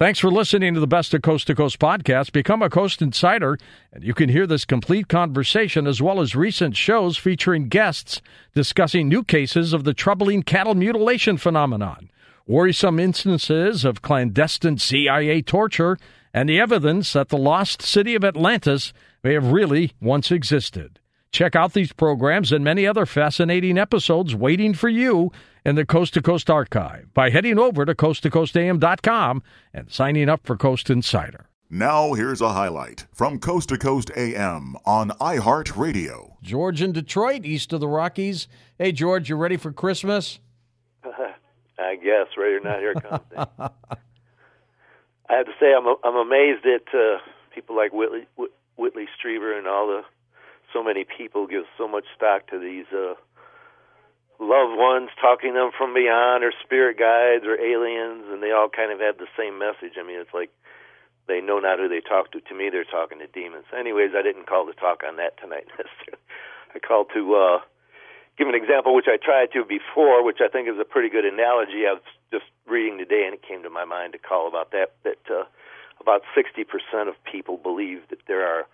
Thanks for listening to the Best of Coast to Coast podcast. Become a Coast Insider, and you can hear this complete conversation as well as recent shows featuring guests discussing new cases of the troubling cattle mutilation phenomenon, worrisome instances of clandestine CIA torture, and the evidence that the lost city of Atlantis may have really once existed. Check out these programs and many other fascinating episodes waiting for you in the Coast to Coast archive by heading over to coasttocoastam.com and signing up for Coast Insider. Now, here's a highlight from Coast to Coast AM on iHeartRadio. George in Detroit, east of the Rockies. Hey, George, you ready for Christmas? I guess, ready or not, here it comes. I have to say, I'm I'm amazed at uh, people like Whitley Whitley Strieber and all the so many people give so much stock to these uh, loved ones talking to them from beyond or spirit guides or aliens and they all kind of have the same message. I mean it's like they know not who they talk to. To me they're talking to demons. Anyways i didn't call to talk on that tonight i called to uh give an example which i tried to before which i think is a pretty good analogy. I was just reading today and it came to my mind to call about that that uh about 60% of people believe that there are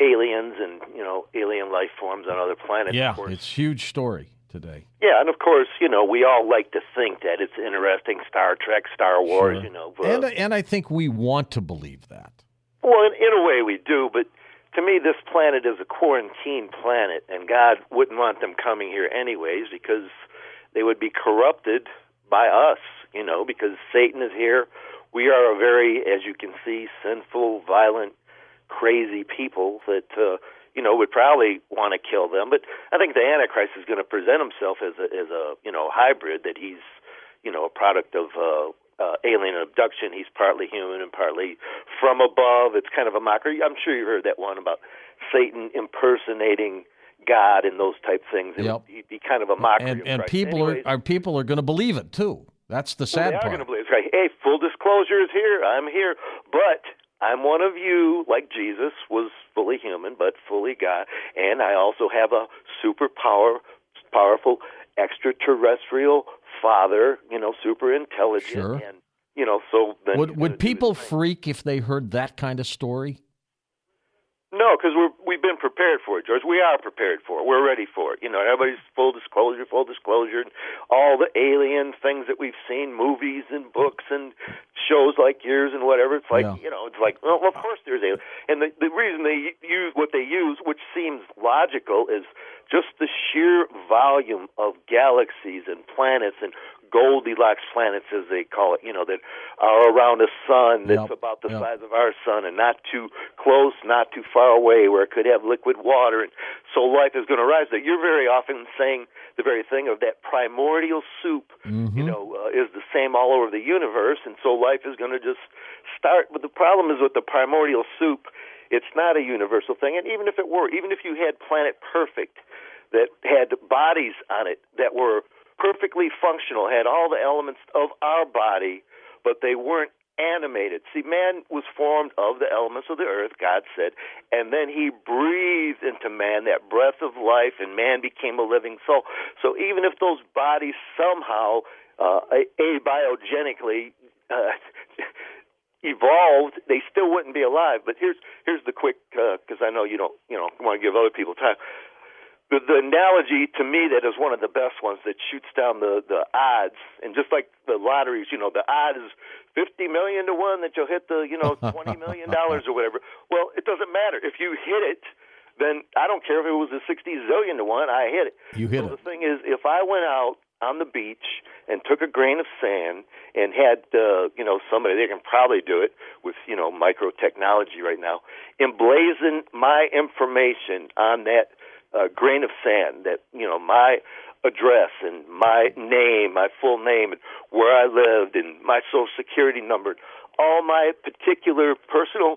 aliens and you know alien life forms on other planets. Yeah it's huge story today. Yeah, and of course, you know, we all like to think that it's interesting Star Trek, Star Wars, Sure. you know. And and I think we want to believe that. Well, in, in a way we do, but to me, this planet is a quarantine planet, and God wouldn't want them coming here anyways because they would be corrupted by us, you know, because Satan is here. We are a very, as you can see, sinful, violent, crazy people that, uh, you know, would probably want to kill them. But I think the Antichrist is going to present himself as a, as a, you know, hybrid that he's, you know, a product of, uh, uh, alien abduction. He's partly human and partly from above. It's kind of a mockery. I'm sure you heard that one about Satan impersonating God and those type things. It Yep. would he'd be kind of a mockery. And and people Anyways, are, are people are going to believe it too. That's the well, sad they are part. going to believe. It's like, hey, full disclosure is here. I'm here, but I'm one of you. Like Jesus was fully human, but fully God, and I also have a super power, powerful extraterrestrial Father. You know, super intelligent, Sure. and you know, so then Would would people freak if they heard that kind of story? No, because we're we've been prepared for it, George. We are prepared for it. We're ready for it. You know, everybody's full disclosure, full disclosure. and All the alien things that we've seen, movies and books and shows like yours and whatever. It's like Yeah. you know, it's like well, of course there's alien. And the the reason they use what they use, which seems logical, is just the sheer volume of galaxies and planets and Goldilocks planets, as they call it, you know, that are around a sun that's Yep, about the yep. size of our sun and not too close, not too far away, where it could have liquid water, and so life is going to rise. That you're very often saying the very thing of that primordial soup, Mm-hmm. you know, uh, is the same all over the universe, and so life is going to just start. But the problem is with the primordial soup, it's not a universal thing, and even if it were, even if you had Planet Perfect that had bodies on it that were perfectly functional, had all the elements of our body, but they weren't animated. See, man was formed of the elements of the earth, God said, and then he breathed into man that breath of life, and man became a living soul. So even if those bodies somehow, uh, abiogenically, uh, evolved, they still wouldn't be alive. But here's here's the quick because I know you don't you know want to give other people time. The, the analogy to me that is one of the best ones that shoots down the the odds, and just like the lotteries, you know, the odds is fifty million to one that you'll hit the you know twenty million dollars or whatever. Well, it doesn't matter if you hit it. Then I don't care if it was a sixty zillion to one. I hit it. You hit so it. the thing is, if I went out on the beach and took a grain of sand and had uh, you know somebody they can probably do it with you know micro technology right now emblazon my information on that uh, grain of sand that you know my address and my name my full name and where I lived and my social security number all my particular personal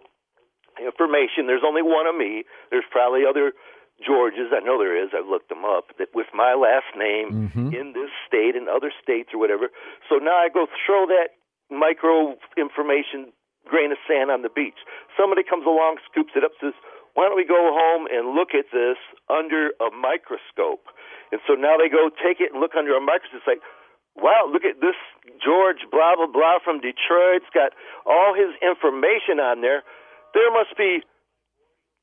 information there's only one of me there's probably other Georges, I know there is. I've looked them up. That with my last name Mm-hmm. in this state and other states or whatever. So now I go throw that micro information grain of sand on the beach. Somebody comes along, scoops it up, says, "Why don't we go home and look at this under a microscope?" And so now they go take it and look under a microscope. It's like, wow, look at this George blah blah blah from Detroit. It's got all his information on there. There must be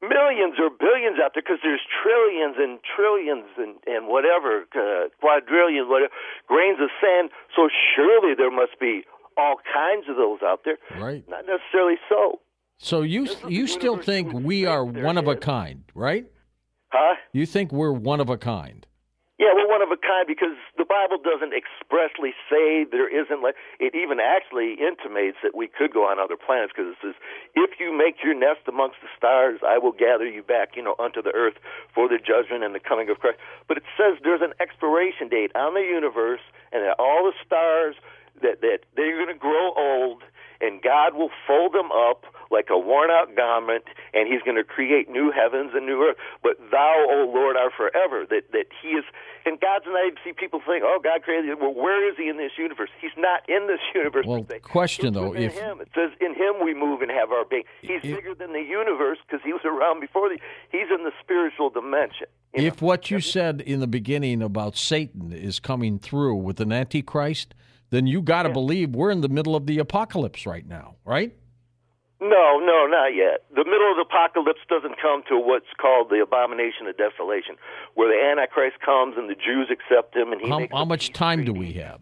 millions or billions out there because there's trillions and trillions and and whatever uh, quadrillions whatever grains of sand. So surely there must be all kinds of those out there. Right. Not necessarily so. So you you still think we are one of a kind, right? Huh? You think we're one of a kind? Yeah, we're one of a kind because the Bible doesn't expressly say there isn't. Like, it even actually intimates that we could go on other planets because it says, "If you make your nest amongst the stars, I will gather you back, you know, unto the earth for the judgment and the coming of Christ." But it says there's an expiration date on the universe, and that all the stars that that they're going to grow old, and God will fold them up like a worn out garment, and He's going to create new heavens and new earth. But Thou, O Lord, are forever. That that He is, and God's not. You see people think, oh, God created. Well, where is He in this universe? He's not in this universe. Well, question It's though, if Him, it says, in Him we move and have our being. He's If- bigger than the universe because He was around before the. He's in the spiritual dimension. you know. if what you said in the beginning about Satan is coming through with an antichrist, then you got to believe we're in the middle of the apocalypse right now, right? No, no, not yet. The middle of the apocalypse doesn't come to what's called the abomination of desolation, where the Antichrist comes and the Jews accept him, and he How, makes how much time do we have?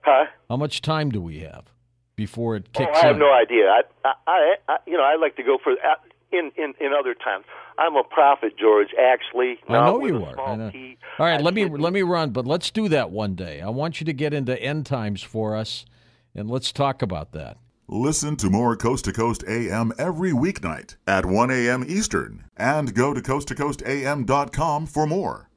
Huh? How much time do we have before it Oh, kicks I have in? no idea. I, I, I, I, you know, I like to go for uh, in in in other times. I'm a prophet, George. Actually, I know you are. I know. All right, I let me didn't- let me run, but let's do that one day. I want you to get into end times for us, and let's talk about that. Listen to more Coast to Coast AM every weeknight at 1 a.m. Eastern and go to coasttocoastam.com for more.